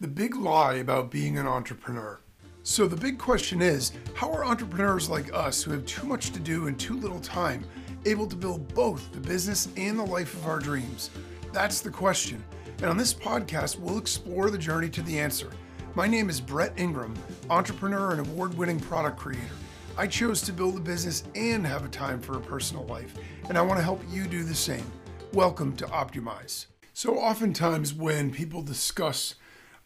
the big lie about being an entrepreneur. So, the big question is how are entrepreneurs like us who have too much to do and too little time able to build both the business and the life of our dreams? That's the question. And on this podcast, we'll explore the journey to the answer. My name is Brett Ingram, entrepreneur and award winning product creator. I chose to build a business and have a time for a personal life, and I want to help you do the same. Welcome to Optimize. So, oftentimes, when people discuss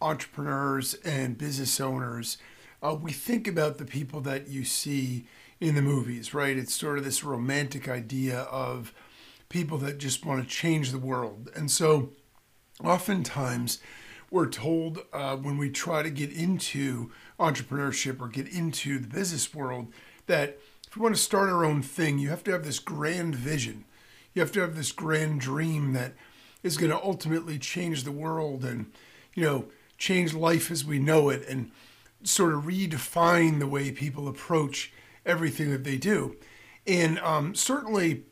entrepreneurs and business owners, uh, we think about the people that you see in the movies, right? It's sort of this romantic idea of people that just want to change the world. And so, oftentimes, we're told uh, when we try to get into entrepreneurship or get into the business world that if we want to start our own thing, you have to have this grand vision. You have to have this grand dream that is going to ultimately change the world and, you know, change life as we know it and sort of redefine the way people approach everything that they do. And um, certainly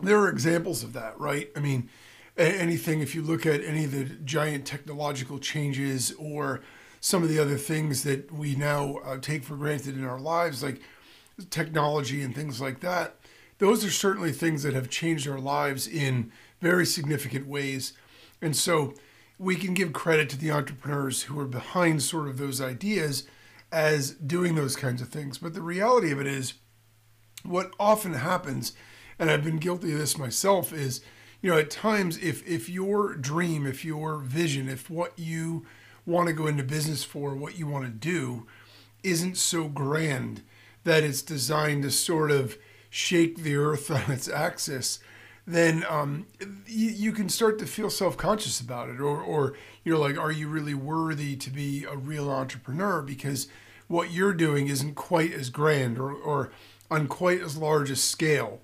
there are examples of that, right? I mean, anything, if you look at any of the giant technological changes or some of the other things that we now uh, take for granted in our lives, like technology and things like that, those are certainly things that have changed our lives in very significant ways. And so we can give credit to the entrepreneurs who are behind sort of those ideas as doing those kinds of things. But the reality of it is, what often happens, and I've been guilty of this myself, is you know at times if if your dream, if your vision, if what you want to go into business for, what you want to do, isn't so grand that it's designed to sort of shake the earth on its axis then um, you, you, can start to feel self-conscious about it or, or you're like are you really worthy to be a real entrepreneur? Because what you're doing isn't quite as grand or, or on quite as large a scale.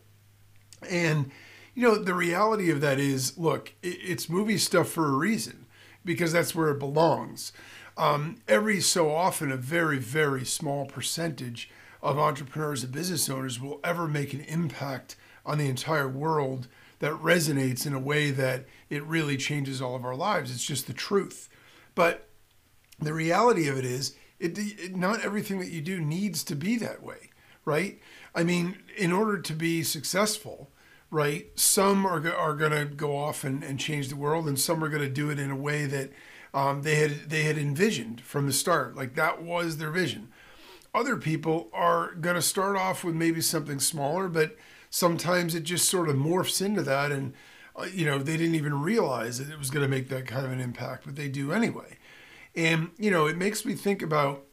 And you know the reality of that is look it's movie stuff for a reason because that's where it belongs. Um, every so often a very very small percentage of entrepreneurs and business owners will ever make an impact on the entire world that resonates in a way that it really changes all of our lives. It's just the truth. But the reality of it is, it, it, not everything that you do needs to be that way, right? I mean, in order to be successful, right, some are, are going to go off and, and change the world, and some are going to do it in a way that um, they had they had envisioned from the start. Like that was their vision. Other people are going to start off with maybe something smaller, but sometimes it just sort of morphs into that and uh, you know they didn't even realize that it was going to make that kind of an impact but they do anyway. And you know it makes me think about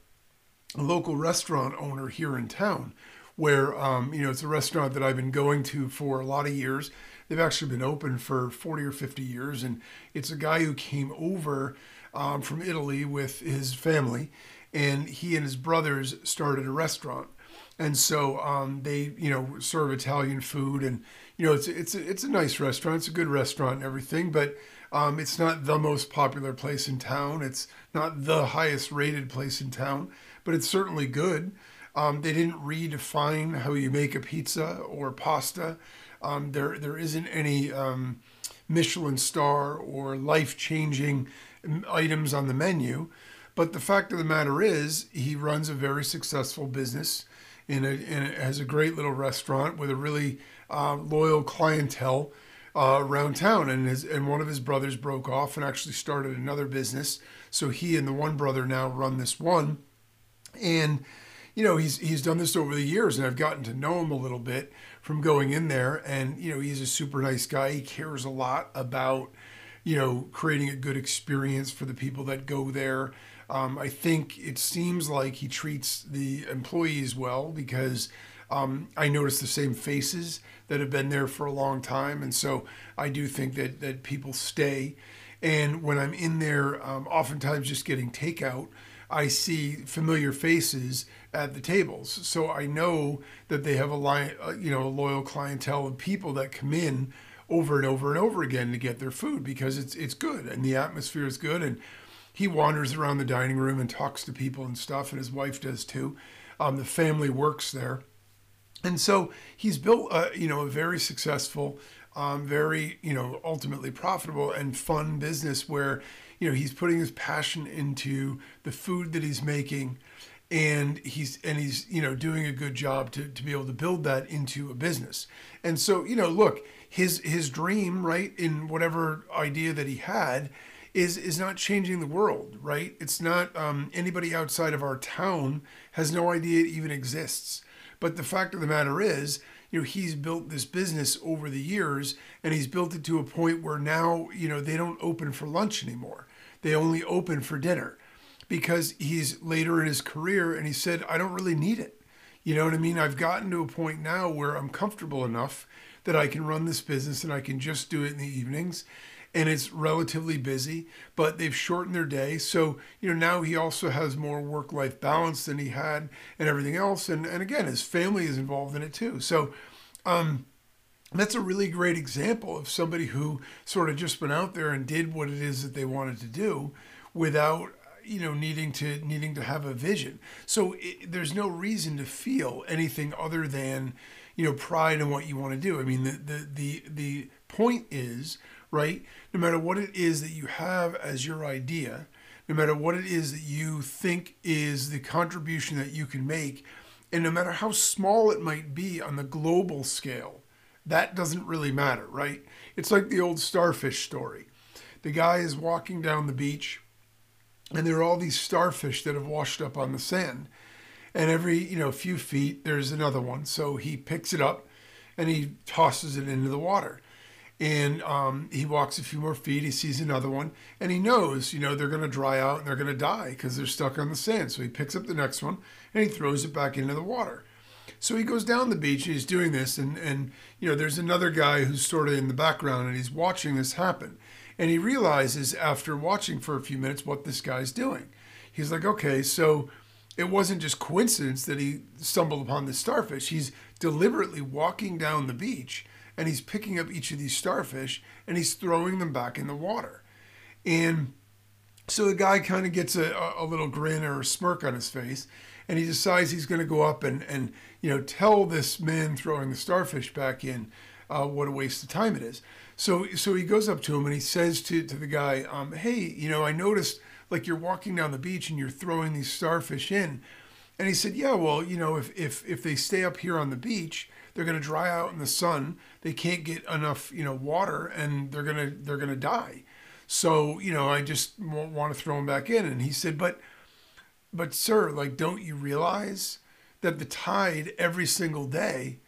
a local restaurant owner here in town where um, you know it's a restaurant that i've been going to for a lot of years. They've actually been open for 40 or 50 years and it's a guy who came over um, from italy with his family and he and his brothers started a restaurant and so um, they you know serve Italian food, and you know it's it's it's a nice restaurant, it's a good restaurant and everything, but um, it's not the most popular place in town. It's not the highest rated place in town, but it's certainly good. Um, they didn't redefine how you make a pizza or pasta. Um, there there isn't any um, Michelin star or life changing items on the menu. But the fact of the matter is, he runs a very successful business and has a great little restaurant with a really uh, loyal clientele uh, around town. And his and one of his brothers broke off and actually started another business. So he and the one brother now run this one, and you know he's he's done this over the years, and I've gotten to know him a little bit from going in there. And you know he's a super nice guy. He cares a lot about you know creating a good experience for the people that go there um, I think it seems like he treats the employees well because um, I notice the same faces that have been there for a long time, and so I do think that that people stay. And when I'm in there, um, oftentimes just getting takeout, I see familiar faces at the tables, so I know that they have a uh, you know, a loyal clientele of people that come in over and over and over again to get their food because it's it's good and the atmosphere is good. And he wanders around the dining room and talks to people and stuff, and his wife does too. Um, the family works there, and so he's built, a, you know, a very successful, um, very, you know, ultimately profitable and fun business where you know, he's putting his passion into the food that he's making and he's and he's you know doing a good job to, to be able to build that into a business and so you know look his his dream right in whatever idea that he had is is not changing the world right it's not um, anybody outside of our town has no idea it even exists but the fact of the matter is you know he's built this business over the years and he's built it to a point where now you know they don't open for lunch anymore they only open for dinner because he's later in his career and he said, I don't really need it. You know what I mean? I've gotten to a point now where I'm comfortable enough that I can run this business and I can just do it in the evenings. And it's relatively busy, but they've shortened their day. So, you know, now he also has more work life balance than he had and everything else. And, and again, his family is involved in it too. So, um, that's a really great example of somebody who sort of just went out there and did what it is that they wanted to do without you know needing to needing to have a vision so it, there's no reason to feel anything other than you know pride in what you want to do i mean the the the, the point is right? No matter what it is that you have as your idea no matter what it is that you think is the contribution that you can make and no matter how small it might be on the global scale that doesn't really matter right? It's like the old starfish story. The guy is walking down the beach and there are all these starfish that have washed up on the sand. And every you know few feet there's another one. So he picks it up and he tosses it into the water and um, he walks a few more feet he sees another one and he knows you know they're going to dry out and they're going to die because they're stuck on the sand so he picks up the next one and he throws it back into the water so he goes down the beach and he's doing this and and you know there's another guy who's sort of in the background and he's watching this happen and he realizes after watching for a few minutes what this guy's doing. He's like, okay, so it wasn't just coincidence that he stumbled upon this starfish. He's deliberately walking down the beach and he's picking up each of these starfish and he's throwing them back in the water. And so the guy kind of gets a, a little grin or a smirk on his face and he decides he's going to go up and, and you know tell this man throwing the starfish back in uh, what a waste of time it is. So so he goes up to him and he says to to the guy, um, "Hey, you know, I noticed like you're walking down the beach and you're throwing these starfish in." And he said, "Yeah, well, you know, if if if they stay up here on the beach, they're going to dry out in the sun. They can't get enough, you know, water, and they're gonna they're gonna die. So, you know, I just want to throw them back in." And he said, "But, but sir, like, don't you realize that the tide every single day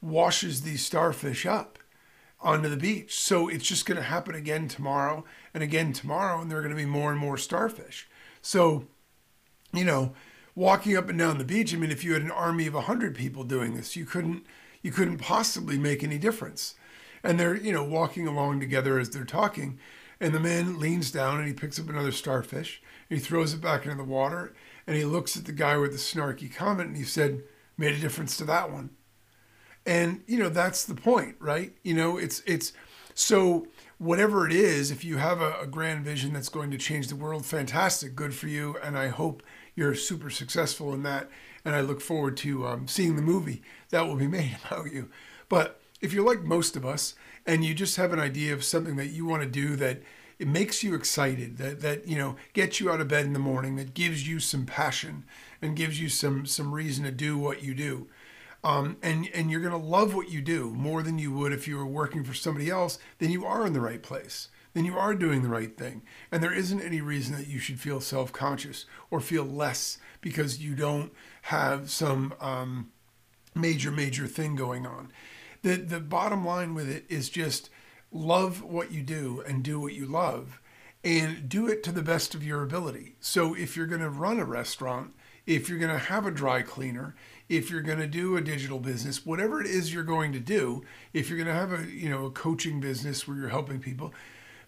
washes these starfish up?" onto the beach. So it's just going to happen again tomorrow and again tomorrow, and there are going to be more and more starfish. So, you know, walking up and down the beach. I mean, if you had an army of hundred people doing this, you couldn't you couldn't possibly make any difference. And they're you know walking along together as they're talking, and the man leans down and he picks up another starfish. He throws it back into the water, and he looks at the guy with the snarky comment, and he said, "Made a difference to that one." And you know that's the point, right? You know, it's it's so whatever it is, if you have a, a, grand vision that's going to change the world, fantastic, good for you, and I hope you're super successful in that. And I look forward to um, seeing the movie that will be made about you. But if you're like most of us and you just have an idea of something that you want to do that it makes you excited, that that you know gets you out of bed in the morning, that gives you some passion and gives you some some reason to do what you do um, and and you're going to love what you do more than you would if you were working for somebody else. Then you are in the right place. Then you are doing the right thing, and there isn't any reason that you should feel self-conscious or feel less because you don't have some um, major major thing going on. The the bottom line with it is just love what you do and do what you love and do it to the best of your ability. So if you're going to run a restaurant, if you're going to have a dry cleaner, if you're going to do a digital business, whatever it is you're going to do, if you're going to have a, you know, a coaching business where you're helping people,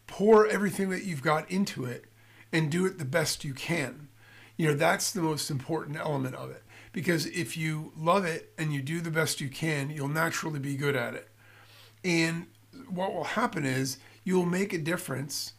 pour everything that you've got into it and do it the best you can. You know, that's the most important element of it. Because if you love it and you do the best you can, you'll naturally be good at it. And what will happen is you'll make a difference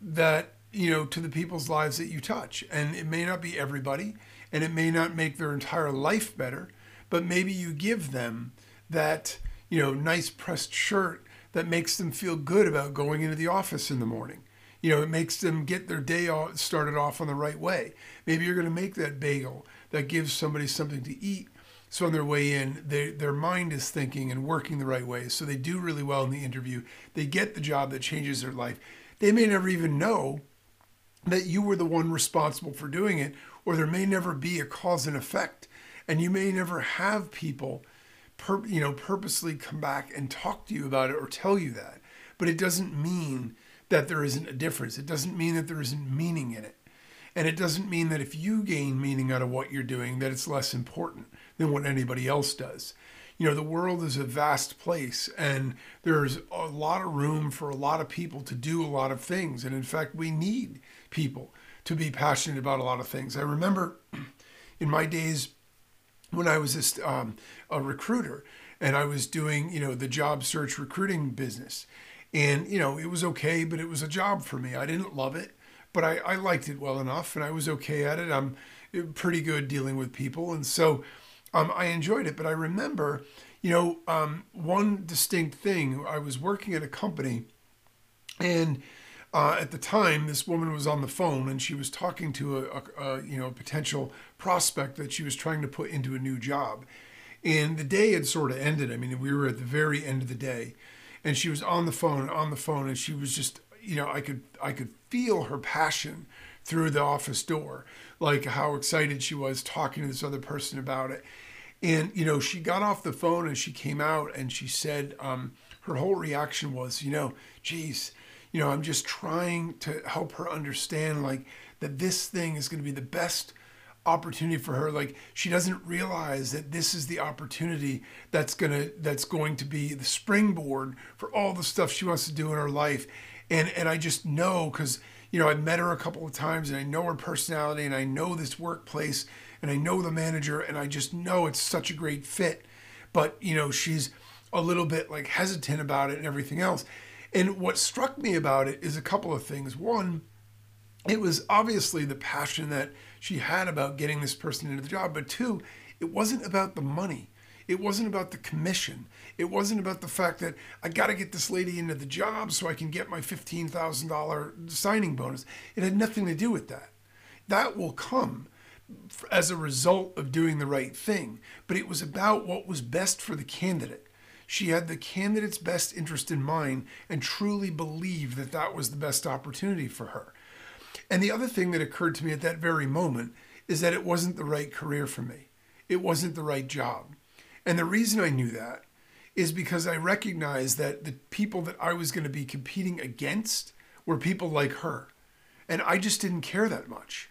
that, you know, to the people's lives that you touch. And it may not be everybody and it may not make their entire life better, but maybe you give them that, you know, nice pressed shirt that makes them feel good about going into the office in the morning. You know, it makes them get their day started off on the right way. Maybe you're going to make that bagel that gives somebody something to eat. So on their way in, they, their mind is thinking and working the right way. So they do really well in the interview. They get the job that changes their life. They may never even know that you were the one responsible for doing it, or there may never be a cause and effect, and you may never have people, per, you know, purposely come back and talk to you about it or tell you that. But it doesn't mean that there isn't a difference. It doesn't mean that there isn't meaning in it. And it doesn't mean that if you gain meaning out of what you're doing, that it's less important than what anybody else does. You know, the world is a vast place and there's a lot of room for a lot of people to do a lot of things. And in fact, we need people to be passionate about a lot of things. I remember in my days when I was just, um, a recruiter and I was doing, you know, the job search recruiting business. And, you know, it was okay, but it was a job for me. I didn't love it but I, I liked it well enough and I was okay at it. I'm eh, pretty good dealing with people. And so um, I enjoyed it. But I remember, you know, um, one distinct thing I was working at a company and uh, at the time, this woman was on the phone and she was talking to a, a, a, you know potential prospect that she was trying to put into a new job. And the day had sort of ended. I mean, we were at the very end of the day, and she was on the phone, on the phone, and she was just you know, I could I could feel her passion through the office door, like how excited she was talking to this other person about it. And you know, she got off the phone and she came out and she said, um, her whole reaction was, you know, geez, you know, I'm just trying to help her understand like that this thing is going to be the best opportunity for her like she doesn't realize that this is the opportunity that's going to that's going to be the springboard for all the stuff she wants to do in her life and and I just know because you know I've met her a couple of times and I know her personality and I know this workplace and I know the manager and I just know it's such a great fit. But you know she's a little bit like hesitant about it and everything else. And what struck me about it is a couple of things. One, it was obviously the passion that she had about getting this person into the job, but two, it wasn't about the money. It wasn't about the commission. It wasn't about the fact that I got to get this lady into the job so I can get my $15,000 signing bonus. It had nothing to do with that. That will come as a result of doing the right thing, but it was about what was best for the candidate. She had the candidate's best interest in mind and truly believed that that was the best opportunity for her. And the other thing that occurred to me at that very moment is that it wasn't the right career for me. It wasn't the right job. And the reason I knew that is because I recognized that the people that I was going to be competing against were people like her. And I just didn't care that much.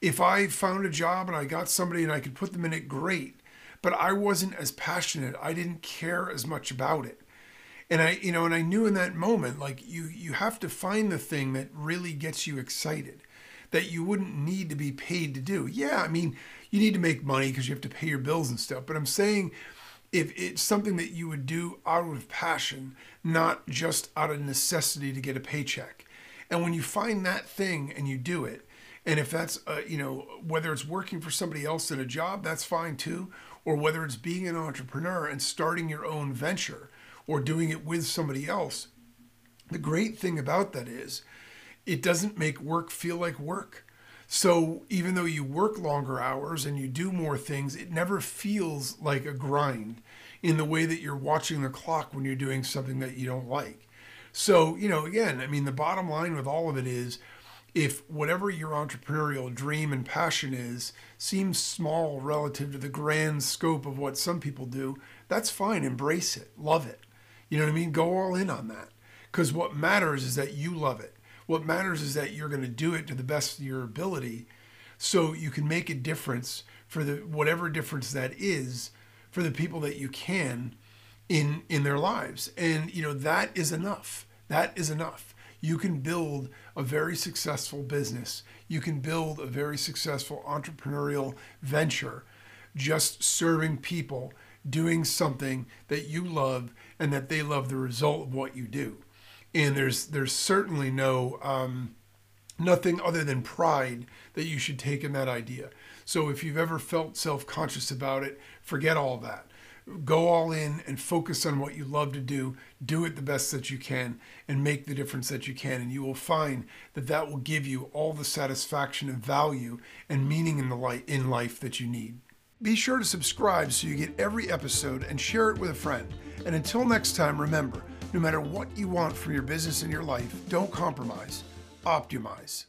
If I found a job and I got somebody and I could put them in it, great. But I wasn't as passionate. I didn't care as much about it. And I, you know, and I knew in that moment, like you, you have to find the thing that really gets you excited, that you wouldn't need to be paid to do. Yeah, I mean, you need to make money because you have to pay your bills and stuff. But I'm saying if it's something that you would do out of passion, not just out of necessity to get a paycheck. And when you find that thing and you do it, and if that's, uh, you know, whether it's working for somebody else at a job, that's fine too, or whether it's being an entrepreneur and starting your own venture or doing it with somebody else, the great thing about that is it doesn't make work feel like work. So even though you work longer hours and you do more things, it never feels like a grind in the way that you're watching the clock when you're doing something that you don't like. So, you know, again, I mean, the bottom line with all of it is if whatever your entrepreneurial dream and passion is seems small relative to the grand scope of what some people do, that's fine. Embrace it, love it. You know what I mean? Go all in on that. Because what matters is that you love it. What matters is that you're going to do it to the best of your ability so you can make a difference for the whatever difference that is for the people that you can in in their lives. And you know that is enough. That is enough. You can build a very successful business. You can build a very successful entrepreneurial venture just serving people, doing something that you love and that they love the result of what you do and there's there's certainly no um, nothing other than pride that you should take in that idea. So if you've ever felt self-conscious about it, forget all that. Go all in and focus on what you love to do. Do it the best that you can and make the difference that you can. And you will find that that will give you all the satisfaction and value and meaning in, the light, in life that you need. Be sure to subscribe so you get every episode and share it with a friend. And until next time, remember no matter what you want from your business and your life, don't compromise, optimize.